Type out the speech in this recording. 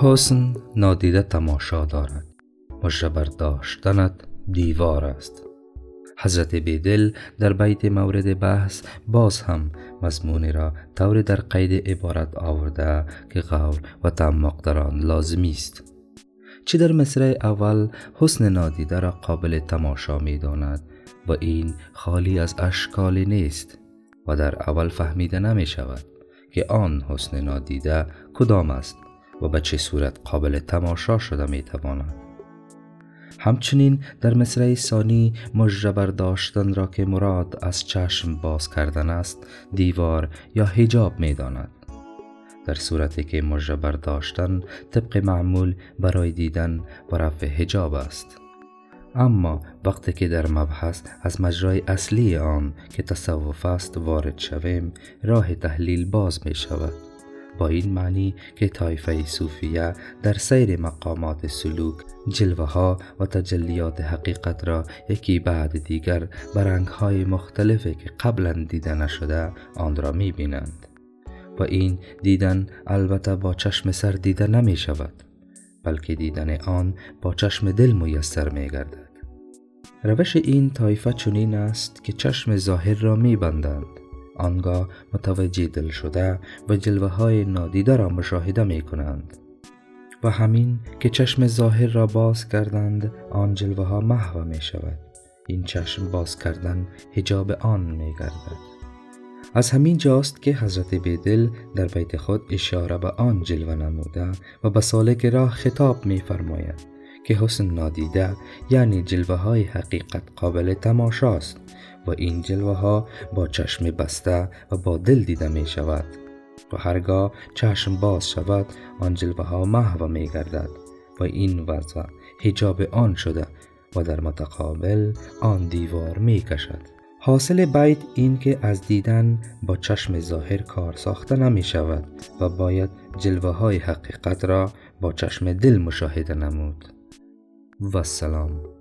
حسن نادیده تماشا دارد. مجبر داشتنت دیوار است. حضرت بیدل در بیت مورد بحث باز هم مضمونی را طور در قید عبارت آورده که غور و تعمق در آن لازمی است. چه در مصرع اول حسن نادیده را قابل تماشا می داند و این خالی از اشکال نیست و در اول فهمیده نمی شود که آن حسن نادیده کدام است. و به چه صورت قابل تماشا شده می تواند. همچنین در مصرع ثانی مجبر داشتن را که مراد از چشم باز کردن است دیوار یا حجاب می داند. در صورتی که مجبر داشتن طبق معمول برای دیدن و رفع حجاب است. اما وقتی که در مبحث از مجرای اصلی آن که تصوف است وارد شویم راه تحلیل باز می شود. با این معنی که طایفه صوفیه در سیر مقامات سلوک جلوه ها و تجلیات حقیقت را یکی بعد دیگر به های مختلفی که قبلا دیده نشده آن را می بینند و این دیدن البته با چشم سر دیده نمی شود بلکه دیدن آن با چشم دل میسر می گردد روش این طایفه چنین است که چشم ظاهر را می بندند آنگاه متوجه دل شده و جلوه های نادیده را مشاهده می کنند و همین که چشم ظاهر را باز کردند آن جلوه ها محو می شود این چشم باز کردن حجاب آن می گردد از همین جاست که حضرت بیدل در بیت خود اشاره به آن جلوه نموده و به سالک راه خطاب می فرماید که حسن نادیده یعنی جلوه های حقیقت قابل تماشاست و این جلوه ها با چشم بسته و با دل دیده می شود و هرگاه چشم باز شود آن جلوه ها محو می گردد و این وضع حجاب آن شده و در متقابل آن دیوار می کشد حاصل بیت این که از دیدن با چشم ظاهر کار ساخته نمی شود و باید جلوه های حقیقت را با چشم دل مشاهده نمود. و سلام